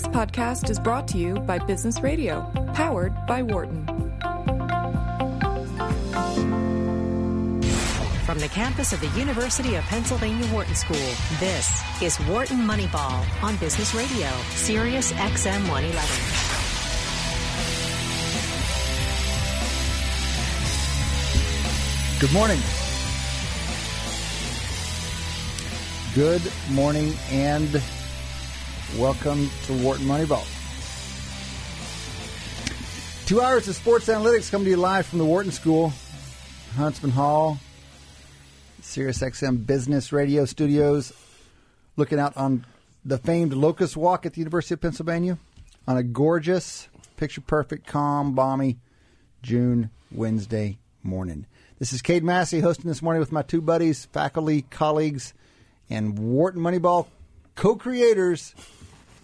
This podcast is brought to you by Business Radio, powered by Wharton. From the campus of the University of Pennsylvania Wharton School, this is Wharton Moneyball on Business Radio, Sirius XM 111. Good morning. Good morning and welcome to Wharton Moneyball. Two hours of sports analytics coming to you live from the Wharton School, Huntsman Hall, Sirius XM Business Radio Studios, looking out on the famed Locust Walk at the University of Pennsylvania on a gorgeous, picture perfect, calm, balmy June Wednesday morning. This is Cade Massey hosting this morning with my two buddies, faculty, colleagues, and Wharton Moneyball co-creators,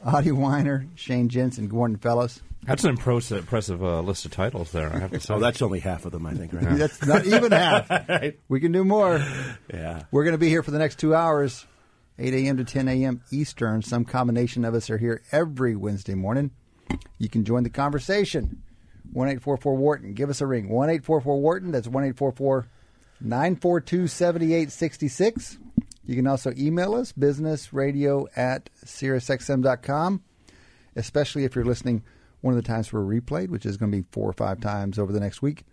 Adi Wyner, Shane Jensen, Gordon Fellows. That's an impressive, impressive uh, list of titles there. I have to say. Oh, that's only half of them, I think. Right? That's not even half. We can do more. yeah. We're going to be here for the next two hours, 8 a.m. to 10 a.m. Eastern. Some combination of us are here every Wednesday morning. You can join the conversation. 1844 Wharton. Give us a ring. 1844 Wharton. That's 1844 942 7866. You can also email us, businessradio at SiriusXM.com, especially if you're listening one of the times we're replayed, which is going to be four or five times over the next week.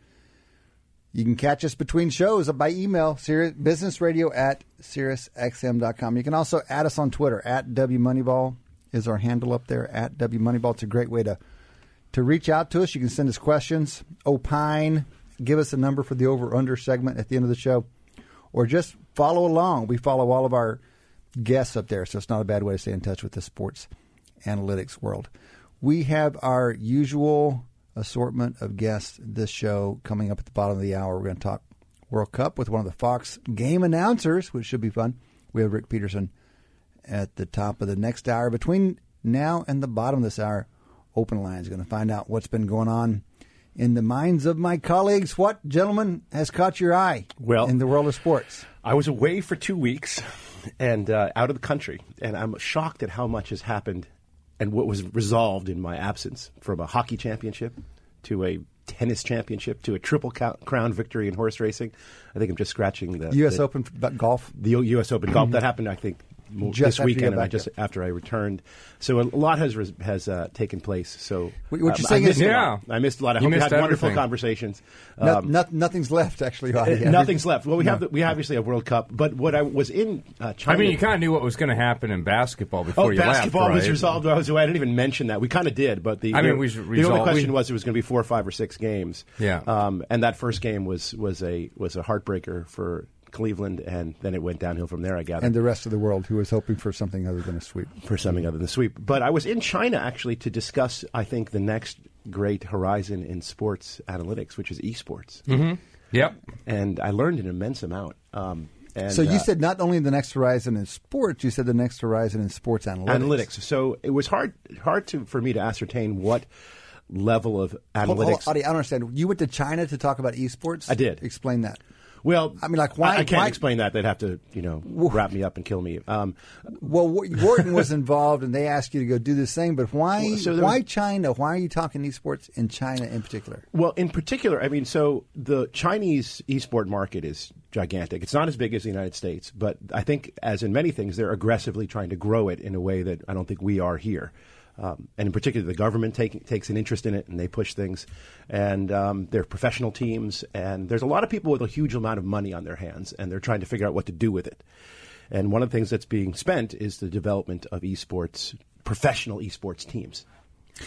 You can catch us between shows by email, businessradio at SiriusXM.com. You can also add us on Twitter, at WMoneyball is our handle up there, at WMoneyball. It's a great way to, to reach out to us. You can send us questions, opine, give us a number for the over-under segment at the end of the show, or just follow along. We follow all of our guests up there, so it's not a bad way to stay in touch with the sports analytics world. We have our usual assortment of guests this show coming up at the bottom of the hour. We're going to talk World Cup with one of the Fox game announcers, which should be fun. We have Rick Peterson at the top of the next hour. Between now and the bottom of this hour, open line is going to find out what's been going on in the minds of my colleagues. What, gentlemen, has caught your eye Well- in the world of sports? I was away for two weeks and uh, out of the country, and I'm shocked at how much has happened and what was resolved in my absence from a hockey championship to a tennis championship to a triple crown victory in horse racing. I think I'm just scratching the U.S. the, Open golf. the U.S. Open golf. That happened, I think, Just this weekend, and I just after I returned. So a lot has has uh, taken place. So What- what you're I saying is- Yeah. I missed a lot. I You hope you missed had wonderful conversations. Um, no- nothing's left, actually. Nothing's left. Well, we have the, we obviously have World Cup, but what I was in uh, China. I mean, you kind of knew what was going to happen in basketball before Oh, you basketball left, was right? resolved I was. I didn't even mention that. We kind of did, but the I mean, the, we the only question we- was it was going to be four, or five, or six games. Yeah. Um, and that first game was was a was a heartbreaker for Cleveland, and then it went downhill from there. I gather and the rest of the world who was hoping for something other than a sweep. for something other than the sweep. But I was in China actually to discuss, I think, the next great horizon in sports analytics, which is esports, Mm-hmm. Yep. and I learned an immense amount. Um, and, So you uh, said not only the next horizon in sports, you said the next horizon in sports analytics. analytics. So it was hard hard to for me to ascertain what level of Hold- hold analytics. Adi, I don't understand. You went to China to talk about esports. I did. Explain that. Well, I mean, like, why- I, I can't why- explain that. They'd have to, you know, wrap me up and kill me. Um, Well, Wharton was involved, and they asked you to go do this thing. But why? Well, so why was- China? Why are you talking esports in China in particular? well, in particular, I mean, so the Chinese esport market is gigantic. It's not as big as the United States, but I think, as in many things, they're aggressively trying to grow it in a way that I don't think we are here. Um, and in particular, the government take, takes an interest in it, and they push things. And um, they're professional teams, and there's a lot of people with a huge amount of money on their hands, and they're trying to figure out what to do with it. And one of the things that's being spent is the development of esports, professional esports teams.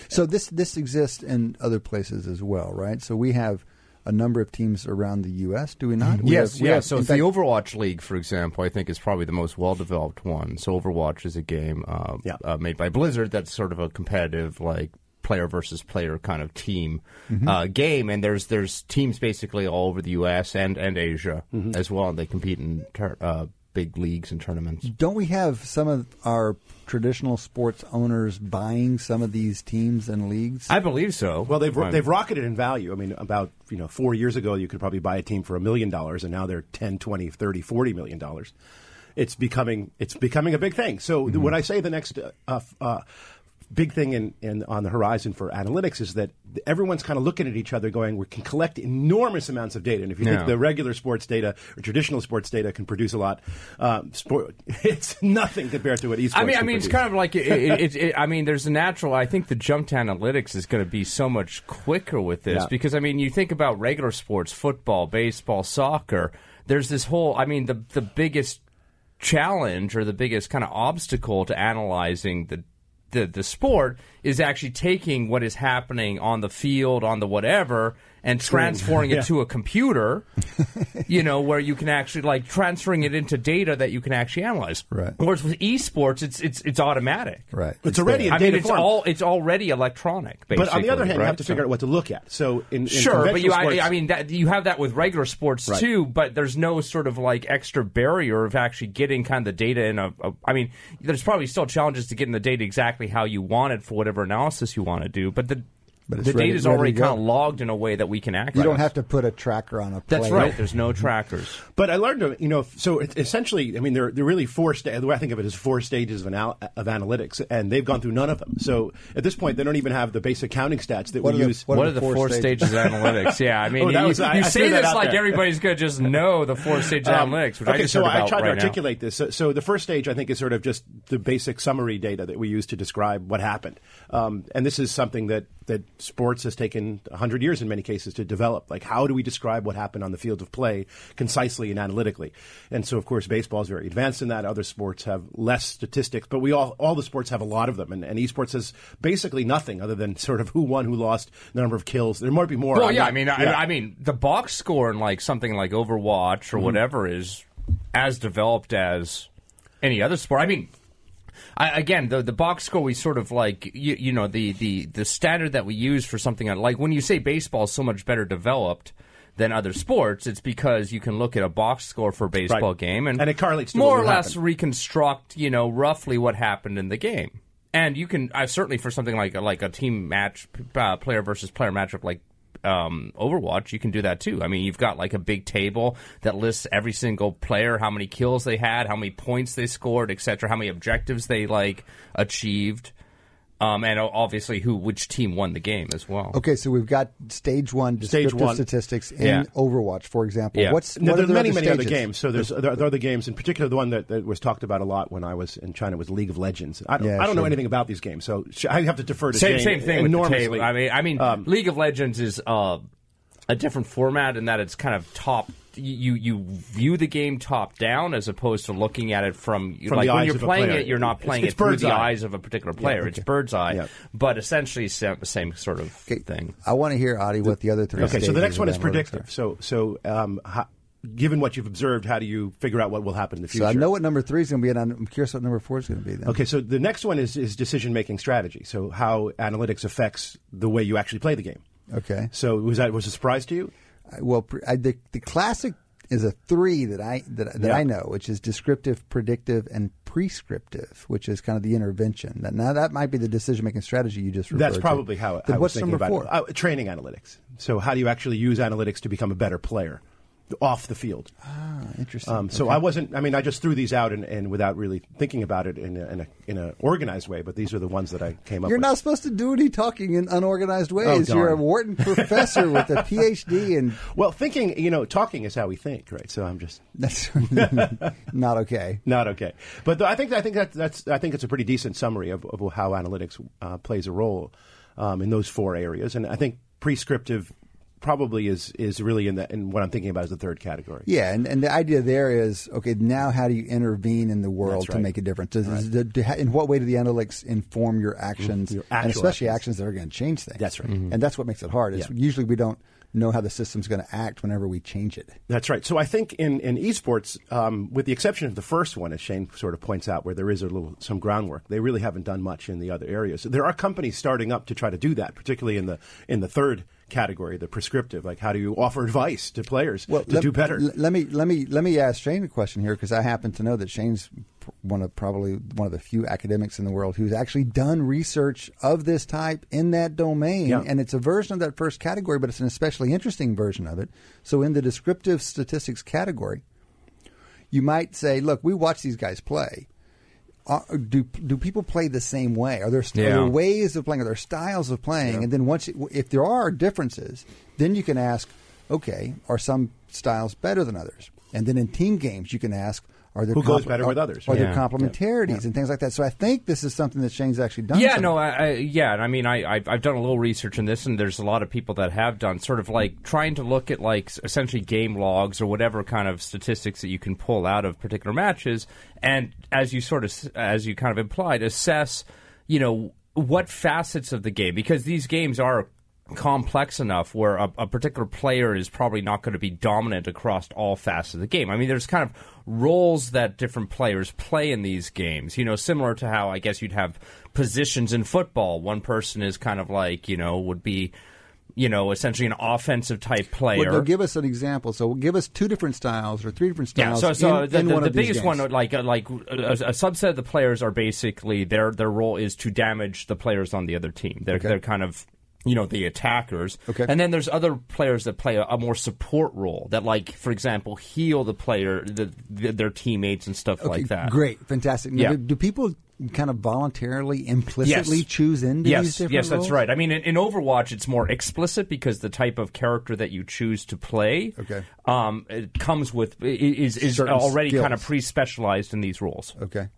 So this this exists in other places as well, right? So we have a number of teams around the U.S. Do we not? We yes, have- we yeah. have- so in the Overwatch League, for example, I think is probably the most well-developed one. So Overwatch is a game uh, Yeah. uh, made by Blizzard that's sort of a competitive, like player versus player kind of team Mm-hmm. uh, game, and there's there's teams basically all over the U.S. and and Asia Mm-hmm. as well, and they compete in tur- uh, big leagues and tournaments. Don't we have some of our traditional sports owners buying some of these teams and leagues? I believe so. Well, they've Right. they've rocketed in value. I mean, about you know four years ago, you could probably buy a team for a million dollars, and now they're 10, 20, 30, 40 million dollars. It's becoming it's becoming a big thing. So when I say the next uh, uh, big thing in, in on the horizon for analytics is that everyone's kind of looking at each other, going, "We can collect enormous amounts of data." And if you Yeah. think the regular sports data or traditional sports data can produce a lot, um, sport it's nothing compared to what esports. I mean, I mean, it's kind of like it, it, it, I mean, there's a natural. I think the jump to analytics is going to be so much quicker with this Yeah. because I mean, you think about regular sports, football, baseball, soccer. There's this whole. I mean, the the biggest challenge or the biggest kind of obstacle to analyzing the the, the sport is actually taking what is happening on the field, on the whatever, and transferring Yeah. it to a computer, you know, where you can actually like transferring it into data that you can actually analyze. Right. Whereas with esports, it's it's it's automatic. Right. It's already in I mean, data it's form. all it's already electronic. but on the other hand, right? you have to figure So- out what to look at. So in, in Sure, but you, conventional I, I mean, that, you have that with regular sports Right. too. But there's no sort of like extra barrier of actually getting kind of the data in a, a. I mean, there's probably still challenges to getting the data exactly how you want it for whatever analysis you want to do. But the But it's the data is already kind of logged in a way that we can access. You don't have to put a tracker on a play. That's right. There's no trackers. But I learned, to- you know, so essentially, I mean, there, there are really four. Sta- the way I think of it is four stages of, anal- of analytics, and they've gone through none of them. So at this point, they don't even have the basic counting stats that What we are the- use. what What, are are the the four four, stages? stages of analytics? Yeah, I mean, Oh, you, was- I- you I say this like there. everybody's going to just know the four stages of Um, analytics, which I okay, just so heard I tried right to now. articulate this. So, so the first stage, I think, is sort of just the basic summary data that we use to describe what happened. Um, and this is something that, that sports has taken 100 years in many cases to develop. Like, how do we describe what happened on the field of play concisely and analytically? And so, of course, baseball is very advanced in that. Other sports have less statistics, but we all, all the sports have a lot of them. And, and esports has basically nothing other than sort of who won, who lost, the number of kills. There might be more. Well, yeah, not- I mean, yeah. I, I mean, the box score in like something like Overwatch Mm-hmm. or whatever is as developed as any other sport. I mean, I, again, the the box score we sort of like, you, you know, the, the the standard that we use for something like when you say baseball is so much better developed. Than other sports, it's because you can look at a box score for a baseball Right. game and, And it correlates more or less reconstruct, you know, roughly what happened in the game. And you can, uh, certainly for something like a, like a team match, uh, player versus player matchup like um, Overwatch, you can do that too. I mean, you've got like a big table that lists every single player, how many kills they had, how many points they scored, etc., how many objectives they like achieved, um, and obviously who which team won the game as well. Okay, so we've got stage one Stage descriptive one. statistics in Yeah. Overwatch, for example. Yeah. What's No, what there are are the many, other many other games. So there's there are other games, in particular the one that, that was talked about a lot when I was in China was League of Legends. I don't, Yeah, I don't know anything about these games, so I have to defer to Same Jane same thing with the enormously. table. I mean, I mean, Um, League of Legends is uh, a different format in that it's kind of top. You you view the game top down as opposed to looking at it from, From like the when eyes you're of a playing it, you're not playing it's it through bird's the eye. eyes of a particular player. okay. It's bird's eye, Yeah. but essentially the same sort of Okay, thing. I want to hear, Adi, what the other three Okay, so the next one is predictive. So so um, how, given what you've observed, how do you figure out what will happen in the So future? I know what number three is going to be, and I'm curious what number four is going to be. Then. Okay, so the next one is, is decision making strategy. So how analytics affects the way you actually play the game. Okay. So was that was a surprise to you? Well, I, the the classic is a three that I that, that Yeah. I know, which is descriptive, predictive, and prescriptive, which is kind of the intervention. That- Now that might be the decision making strategy you just referred That's to. probably how Then I was what's thinking number about four? it. Uh, training analytics. So how do you actually use analytics to become a better player off the field? Ah, interesting. Um, so Okay. I wasn't. I mean, I just threw these out and, and without really thinking about it in a, in a in a organized way. But these are the ones that I came up. You're with. not supposed to do any talking in unorganized ways. darn. You're a Wharton professor with a PhD, and Well, thinking, you know, talking is how we think, right? So I'm just that's not okay. not okay. But I think I think that, that's I think it's a pretty decent summary of, of how analytics uh, plays a role um, in those four areas, and I think prescriptive probably is is really in the in what I'm thinking about is the third category. Yeah, and, and the idea there is okay. Now, how do you intervene in the world That's to make a difference? Does, does- do- in what way do the analytics inform your actions, Your and especially actions. actions that are going to change things? That's right. and that's what makes it hard. Is Yeah. usually we don't know how the system's going to act whenever we change it. That's right. So I think in, in esports, um, with the exception of the first one, as Shane sort of points out, where there is a little some groundwork, they really haven't done much in the other areas. There are companies starting up to try to do that, particularly in the in the third category, the prescriptive. Like how do you offer advice to players to let, do better? let me let me let me ask Shane a question here because I happen to know that Shane's one of probably one of the few academics in the world who's actually done research of this type in that domain, Yeah. and it's a version of that first category, but it's an especially interesting version of it. So in the descriptive statistics category, you might say, "Look, we watch these guys play." Uh, do do people play the same way? Are there, are Yeah. there ways of playing? Are there styles of playing? And then once, you- if there are differences, then you can ask, okay, are some styles better than others? And then in team games, you can ask, are there Who goes compl- better are, with others? Are there Yeah. complementarities and things like that? So I think this is something that Shane's actually done. Yeah, something. no, I, I, yeah. and I mean, I, I've, I've done a little research in this, and there's a lot of people that have done sort of like trying to look at like essentially game logs or whatever kind of statistics that you can pull out of particular matches, and as you sort of as you kind of implied, assess, you know, what facets of the game because these games are complex enough where a, a particular player is probably not going to be dominant across all facets of the game. I mean, there's kind of roles that different players play in these games, you know, similar to how I guess you'd have positions in football. One person is kind of like, you know, would be, you know, essentially an offensive type player. Well, give us an example. So give us two different styles or three different styles. Yeah, so so in, the, in the, the biggest one, like uh, like a, a subset of the players are basically their their role is to damage the players on the other team. They're they're kind of you know the attackers. Okay. and then there's other players that play a, a more support role that, like for example, heal the player, the, the, their teammates and stuff Okay, like that. Great, fantastic. Now, Yeah. do, do people kind of voluntarily, implicitly Yes. choose into these Yes, different yes, that's roles? right. I mean, in, in Overwatch, it's more explicit because the type of character that you choose to play, Okay. um, it comes with is is Certain already kind of pre-specialized in these roles. Okay.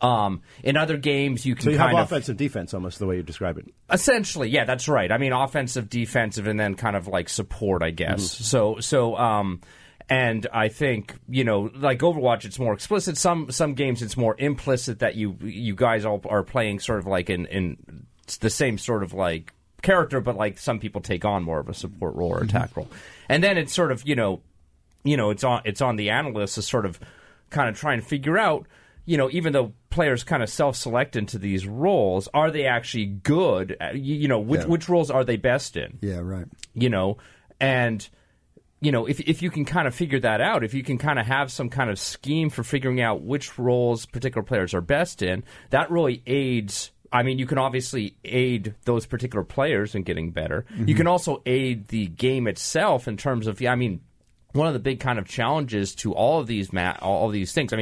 Um, in other games, you can So you have kind of offensive defense, almost the way you describe it. essentially, yeah, that's right. I mean, offensive, defensive, and then kind of like support, I guess. So, so, um, and I think you know, like Overwatch, it's more explicit. Some some games, it's more implicit that you you guys all are playing sort of like in in the same sort of like character, but like some people take on more of a support role or attack role, and then it's sort of you know, you know, it's on it's on the analysts to sort of kind of try and figure out, you know, even though players kind of self-select into these roles, are they actually good? Uh, At, you, you know, which Yeah. which roles are they best in? Yeah, right. You know, and you know, if if you can kind of figure that out, if you can kind of have some kind of scheme for figuring out which roles particular players are best in, that really aids. I mean, you can obviously aid those particular players in getting better. You mm-hmm. can also aid the game itself in terms of, yeah, I mean, one of the big kind of challenges to all of these ma- all of these things. I mean,